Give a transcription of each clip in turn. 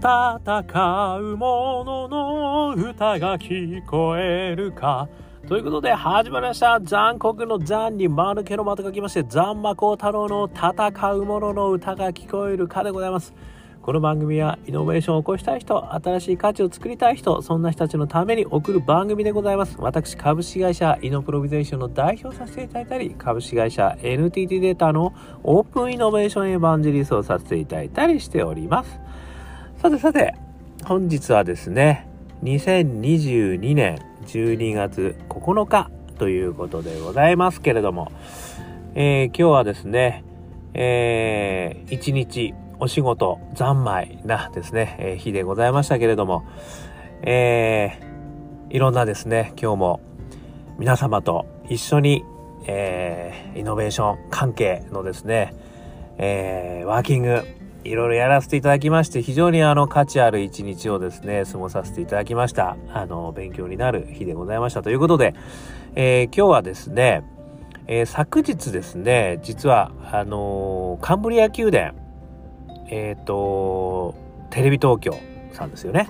戦う者の歌が聞こえるかということで始まりました残酷の残に丸けの的が来まして残魔高太郎の戦う者の歌が聞こえるかでございますこの番組はイノベーションを起こしたい人新しい価値を作りたい人そんな人たちのために送る番組でございます私株式会社イノプロビゼーションの代表させていただいたり株式会社 NTT データのオープンイノベーションエヴァンジリストをさせていただいたりしております。さてさて本日はですね2022年12月9日ということでございますけれども、えー、今日はですね、えー、一日お仕事三昧なですね、えー、日でございましたけれども、えー、いろんなですね、今日も皆様と一緒に、えー、イノベーション関係のですね、えー、ワーキング、いろいろやらせていただきまして、非常にあの価値ある一日をですね、過ごさせていただきました。あの、勉強になる日でございましたということで、えー、今日はですね、えー、昨日ですね、実は、あのー、カンブリア宮殿、えっ、と、テレビ東京さんですよね。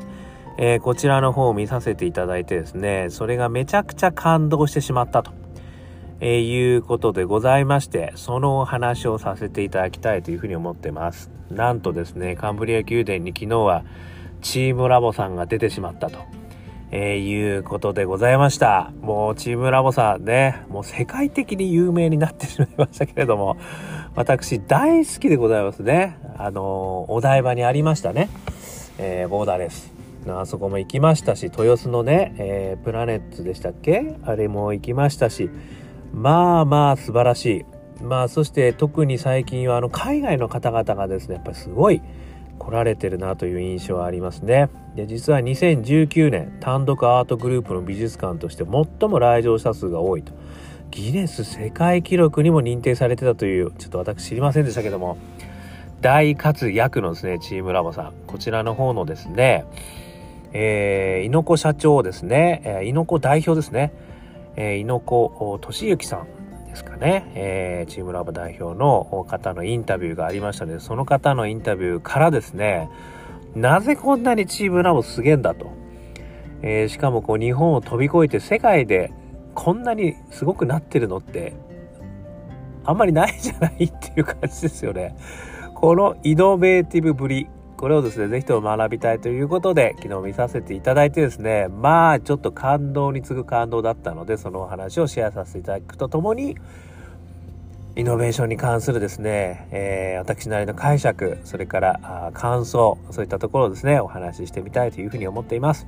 えー、こちらの方を見させていただいてですね、それがめちゃくちゃ感動してしまったと、えー、いうことでございまして、そのお話をさせていただきたいというふうに思ってます。なんとですね、カンブリア宮殿に昨日はチームラボさんが出てしまったと。えー、いうことでございました。もうチームラボさんね、もう世界的に有名になってしまいましたけれども、私大好きでございますね。あのお台場にありましたね。えー、ボーダーレス。あそこも行きましたし、豊洲のね、えー、プラネッツでしたっけ？あれも行きましたし、まあまあ素晴らしい。まあそして特に最近はあの海外の方々がですね、やっぱりすごい来られてるなという印象はありますね。で、実は2019年単独アートグループの美術館として最も来場者数が多いと。ギネス世界記録にも認定されてたというちょっと私知りませんでしたけども大活躍のですねチームラボさんこちらの方のですねえー、猪子社長ですね、えー、猪子代表ですね、えー、猪子俊之さんですかね、えー、チームラボ代表の方のインタビューがありましたのでその方のインタビューからですねなぜこんなにチームラボすげえんだと、えー、しかもこう日本を飛び越えて世界でこんなにすごくなってるのってあんまりないじゃないっていう感じですよね。このイノベーティブぶり、これをですね、ぜひとも学びたいということで、昨日見させていただいてですね、まあ、ちょっと感動に次ぐ感動だったので、そのお話をシェアさせていただくとともに、イノベーションに関するですね、えー、私なりの解釈、それから感想、そういったところをですね、お話ししてみたいというふうに思っています。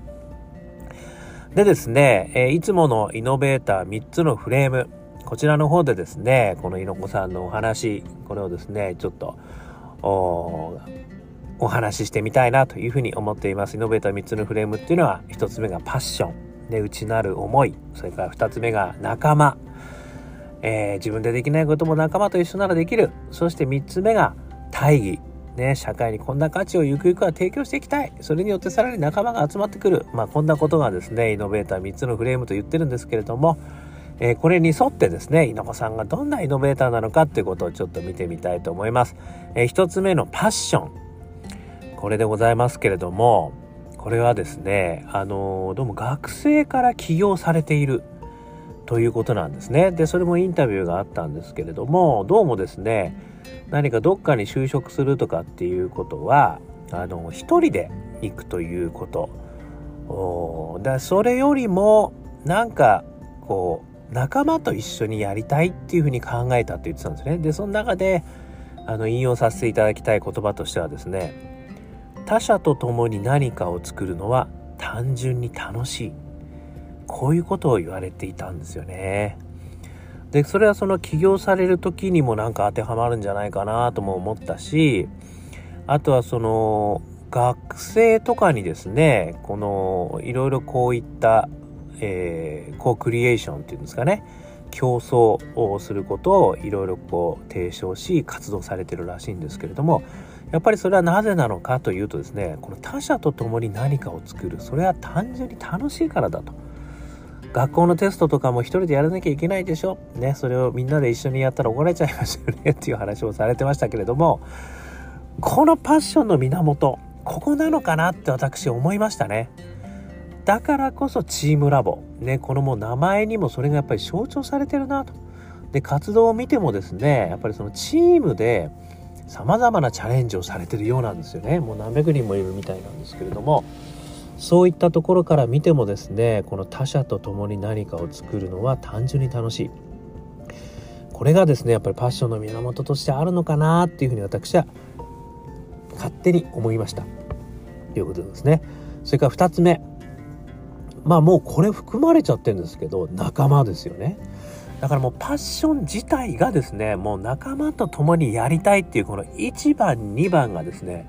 でですね、えいつものイノベーター3つのフレーム、こちらの方でですね、この猪子さんのお話、これをですね、ちょっと、お話ししてみたいなというふうに思っています。イノベーター3つのフレームっていうのは、1つ目がパッション、で、内なる思い、それから2つ目が仲間、えー、自分でできないことも仲間と一緒ならできる。そして3つ目が大義、ね、社会にこんな価値をゆくゆくは提供していきたい。それによってさらに仲間が集まってくる。まあ、こんなことがですね、イノベーター3つのフレームと言ってるんですけれども、えー、これに沿ってですね、猪子さんがどんなイノベーターなのかっていうことをちょっと見てみたいと思います。えー、1つ目のパッション。これでございますけれども、これはですね、あの、どうも学生から起業されているということなんですね。で、それもインタビューがあったんですけれども、どうもですね、何かどっかに就職するとかっていうことはあの一人で行くということだそれよりもなんかこう仲間と一緒にやりたいっていうふうに考えたって言ってたんですねでその中であの引用させていただきたい言葉としてはですね他者と共に何かを作るのは単純に楽しい。こういうことを言われていたんですよね。で、それはその起業される時にもなんか当てはまるんじゃないかなとも思ったし、あとはその、学生とかにですね、この、いろいろこういった、えー、コークリエーションっていうんですかね、競争をすることをいろいろこう提唱し活動されてるらしいんですけれどもやっぱりそれはなぜなのかというとですねこの他者と共に何かを作るそれは単純に楽しいからだと学校のテストとかも一人でやらなきゃいけないでしょ。ね、それをみんなで一緒にやったら怒られちゃいますよねっていう話をされてましたけれども、このパッションの源、ここなのかなって私思いましたね。だからこそチームラボ。ね、このもう名前にもそれがやっぱり象徴されてるなと。で、活動を見てもですね、やっぱりそのチームで様々なチャレンジをされてるようなんですよね。もう何百人もいるみたいなんですけれども、そういったところから見てもですね、この他者と共に何かを作るのは単純に楽しい。これがですね、やっぱりパッションの源としてあるのかなっていうふうに私は勝手に思いました。ということですね。それから2つ目。まあもうこれ含まれちゃってるんですけど、仲間ですよね。だからもうパッション自体がですね、もう仲間と共にやりたいっていうこの1番、2番がですね、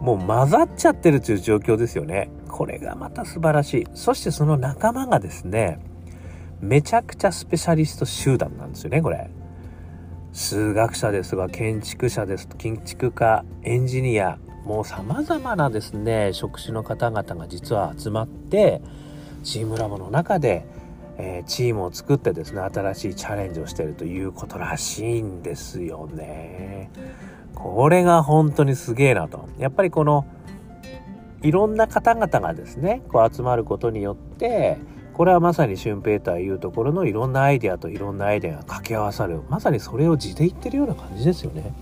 もう混ざっちゃってるという状況ですよね。これがまた素晴らしい。そしてその仲間がですね、めちゃくちゃスペシャリスト集団なんですよね、これ。数学者ですとか建築者です建築家エンジニアもう様々なですね職種の方々が実は集まってチームラボの中で、えー、チームを作ってですね新しいチャレンジをしてるということらしいんですよね。これが本当にすげえなと。やっぱりこのいろんな方々がですねこう集まることによってこれはまさにシュンペーターいうところのいろんなアイデアといろんなアイデアが掛け合わさるまさにそれを地で言ってるような感じですよね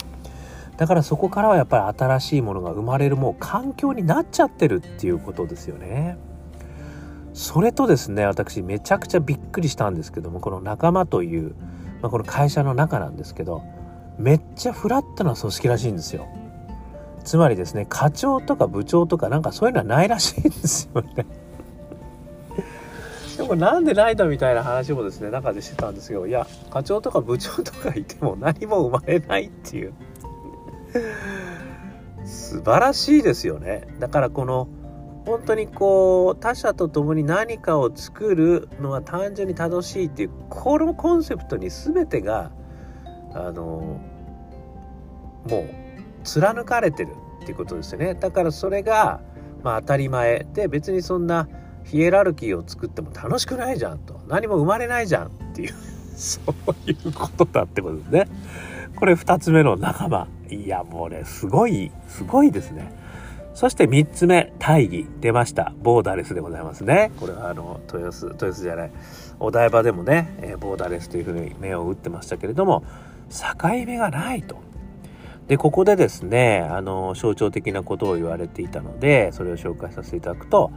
だからそこからはやっぱり新しいものが生まれるもう環境になっちゃってるっていうことですよねそれとですね私めちゃくちゃびっくりしたんですけどもこの仲間という、まあ、この会社の中なんですけどめっちゃフラットな組織らしいんですよ。つまりですね課長とか部長とかなんかそういうのはないらしいんですよね。でもなんでないんだみたいな話もですね中でしてたんですけどいや課長とか部長とかいても何も生まれないっていう。素晴らしいですよね。だからこの本当にこう他者と共に何かを作るのは単純に楽しいっていうこのコンセプトに全てがあのもう貫かれてるっていうことですよね。だからそれがまあ当たり前で別にそんなヒエラルキーを作っても楽しくないじゃんと。何も生まれないじゃんっていう そういうことだってことですね。これ2つ目の仲間。いやもうねすごいすごいですね。そして3つ目大義出ました。ボーダレスでございますね。これはあの豊洲豊洲じゃないお台場でもね、えー、ボーダレスというふうに目を打ってましたけれども境目がないと。でここでですねあの象徴的なことを言われていたのでそれを紹介させていただくと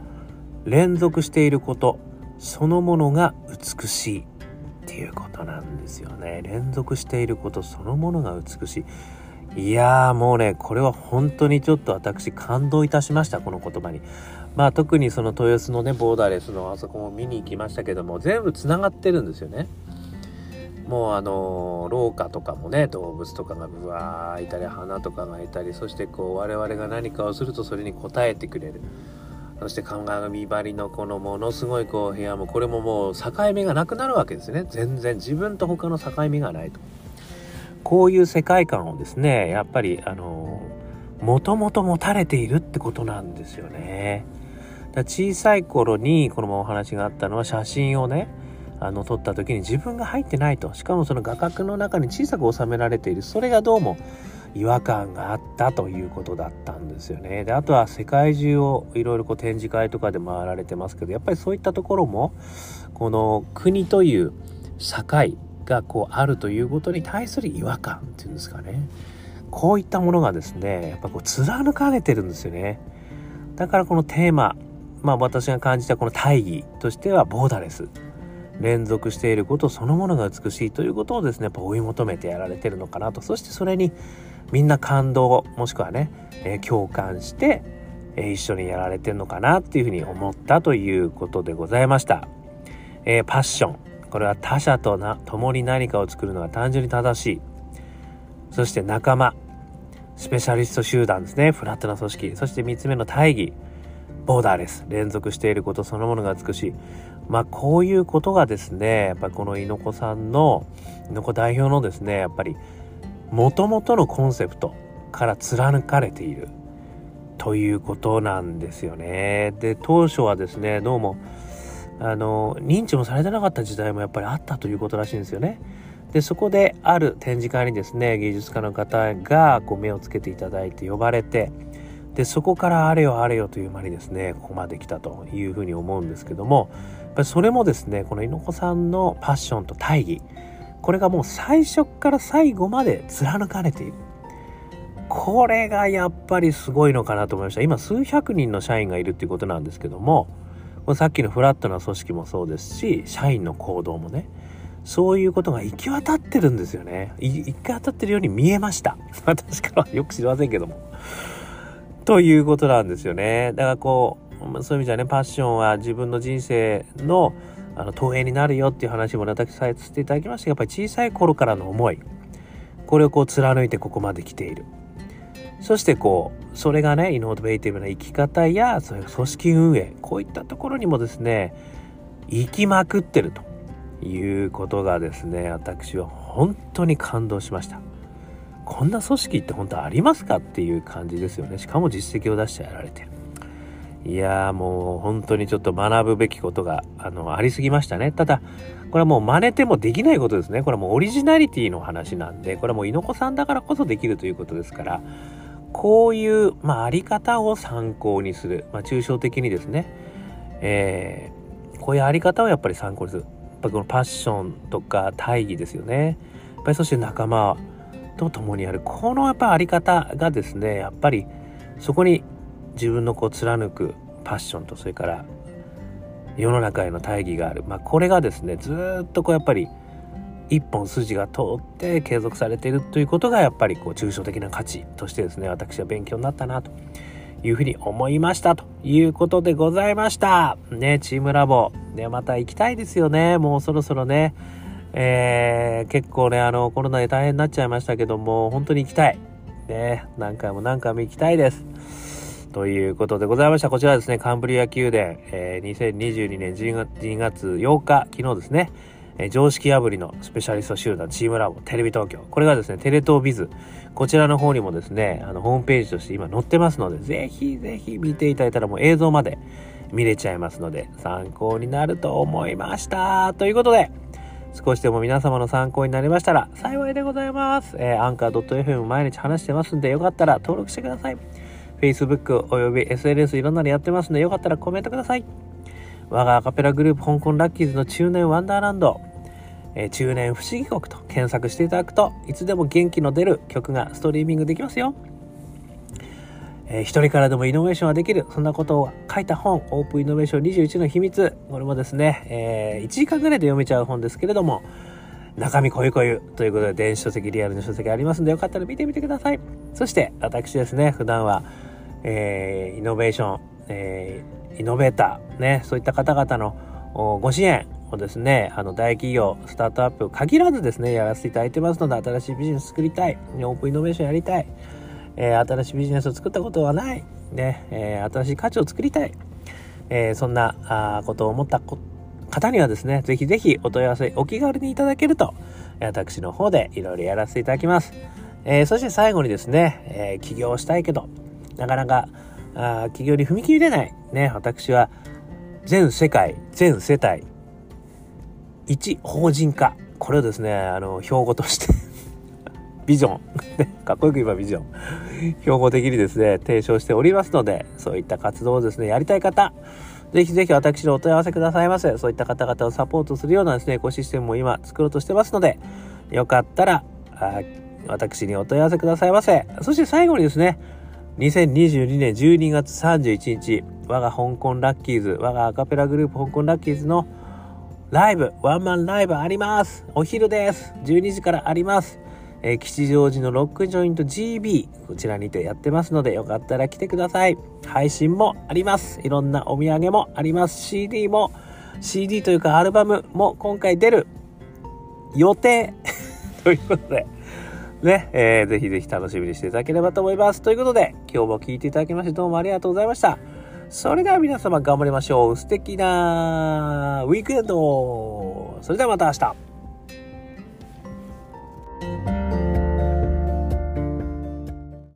連続していることそのものが美しいっていうことなんですよね。連続していることそのものが美しい。いやーもうねこれは本当にちょっと私感動いたしましたこの言葉に。まあ特にその豊洲のねボーダーレスのあそこも見に行きましたけども全部つながってるんですよね。もうあの廊下とかもね動物とかがぶわーいたり花とかがいたりそしてこう我々が何かをするとそれに応えてくれる。そして鏡張りのこのものすごいこう部屋もこれももう境目がなくなるわけですね。全然自分と他の境目がないと。こういう世界観をですねやっぱりあのもともと持たれているってことなんですよね。だ小さい頃にこのお話があったのは写真をねあの撮った時に自分が入ってないと。しかもその画角の中に小さく収められている。それがどうも違和感があったということだったんですよね。であとは世界中をいろいろこう展示会とかで回られてますけどやっぱりそういったところもこの国という境がこうあるということに対する違和感っていうんですかねこういったものがですねやっぱこう貫かれてるんですよね。だからこのテーマまあ私が感じたこの大義としてはボーダレス連続していることそのものが美しいということをですねやっぱ追い求めてやられてるのかなとそしてそれにみんな感動もしくはね、えー、共感して、えー、一緒にやられてるのかなっていうふうに思ったということでございました。えー、パッション。これは他者とな共に何かを作るのが単純に正しい。そして仲間。スペシャリスト集団ですね。フラットな組織。そして3つ目の大義。ボーダーレス。連続していることそのものが美しい。まあこういうことがですね、やっぱこの猪子さんの、猪子代表のですね、やっぱりもともとのコンセプトから貫かれているということなんですよね。で、当初はですね、どうも、あの、認知もされてなかった時代もやっぱりあったということらしいんですよね。で、そこである展示会にですね、芸術家の方がこう目をつけていただいて呼ばれて、でそこからあれよあれよという間にですねここまで来たというふうに思うんですけどもやっぱりそれもですねこの猪子さんのパッションと大義これがもう最初から最後まで貫かれているこれがやっぱりすごいのかなと思いました今数百人の社員がいるっていうことなんですけどもさっきのフラットな組織もそうですし社員の行動もね。そういうことが行き渡ってるんですよね。行き渡ってるように見えました。私からはよく知りませんけども。ということなんですよね。だからこうそういう意味じゃねパッションは自分の人生のあの投影になるよっていう話も私させていただきましたやっぱり小さい頃からの思い。これをこう貫いてここまで来ている。そしてこうそれがねイノベーティブな生き方やそういう組織運営こういったところにもですね行きまくってるということがですね私は本当に感動しました。こんな組織って本当ありますかっていう感じですよね。しかも実績を出してやられてる。いやーもう本当にちょっと学ぶべきことがあのありすぎましたね。ただこれはもう真似てもできないことですね。これはもうオリジナリティの話なんでこれはもう猪子さんだからこそできるということですからこういう、まあ、あり方を参考にする、まあ、抽象的にですね、えー、こういうあり方をやっぱり参考にする。やっぱこのパッションとか大義ですよね。やっぱりそして仲間と共にやる。このやっぱあり方がですね、やっぱりそこに自分のこう貫くパッションと、それから世の中への大義がある。まあ、これがですね、ずっとこうやっぱり一本筋が通って継続されているということがやっぱりこう抽象的な価値としてですね私は勉強になったなというふうに思いましたということでございました。ねチームラボ。ねまた行きたいですよね。もうそろそろね。えー、結構ねあのコロナで大変になっちゃいましたけども本当に行きたい。ね何回も何回も行きたいです。ということでございました。こちらですね、カンブリア宮殿、えー、2022年12月8日、昨日ですね、え常識破りのスペシャリスト集団チームラボテレビ東京。これがですね、テレ東ビズ。こちらの方にもですね、あの、ホームページとして今載ってますので、ぜひぜひ見ていただいたらもう映像まで見れちゃいますので、参考になると思いました。ということで、少しでも皆様の参考になりましたら幸いでございます。えー、アンカー .fm 毎日話してますんで、よかったら登録してください。Facebook および SNS いろんなのやってますんで、よかったらコメントください。我がアカペラグループ香港ラッキーズの中年ワンダーランド、え、中年不思議国と検索していただくといつでも元気の出る曲がストリーミングできますよ。えー、一人からでもイノベーションができる、そんなことを書いた本、オープンイノベーション21の秘密。これもですね、えー、1時間ぐらいで読めちゃう本ですけれども、中身こゆこゆということで電子書籍、リアルの書籍ありますんで、よかったら見てみてください。そして、私ですね、普段は、えー、イノベーション、えー、イノベーター、ね、そういった方々のご支援をですね、あの大企業、スタートアップ限らずですね、やらせていただいてますので、新しいビジネス作りたい、オープンイノベーションやりたい、えー、新しいビジネスを作ったことはない、ね、えー、新しい価値を作りたい、えー、そんなあことを思った方にはですね、ぜひぜひお問い合わせお気軽にいただけると、私の方でいろいろやらせていただきます。えー、そして最後にですね、えー、起業したいけど、なかなかあ起業に踏み切れない。ね、私は全世界、全世帯、一法人化。これをですね、あの、標語として ビジョンかっこよく言えばビジョン。標語的にですね、提唱しておりますので、そういった活動をですね、やりたい方、ぜひぜひ私にお問い合わせくださいませ。そういった方々をサポートするようなですね、エコシステムも今作ろうとしてますので、よかったら、私にお問い合わせくださいませ。そして最後にですね、2022年12月31日、我が香港ラッキーズ、我がアカペラグループ香港ラッキーズのライブ、ワンマンライブあります。お昼です。12時からあります。えー、吉祥寺のロックジョイント GB、こちらにてやってますので、よかったら来てください。配信もあります。いろんなお土産もあります。CD も、CD というかアルバムも今回出る予定 ということで、ね、えー、ぜひぜひ楽しみにしていただければと思います。ということで、今日も聴いていただきましてどうもありがとうございました。それでは皆様頑張りましょう。素敵なウィークエンドそれではまた明日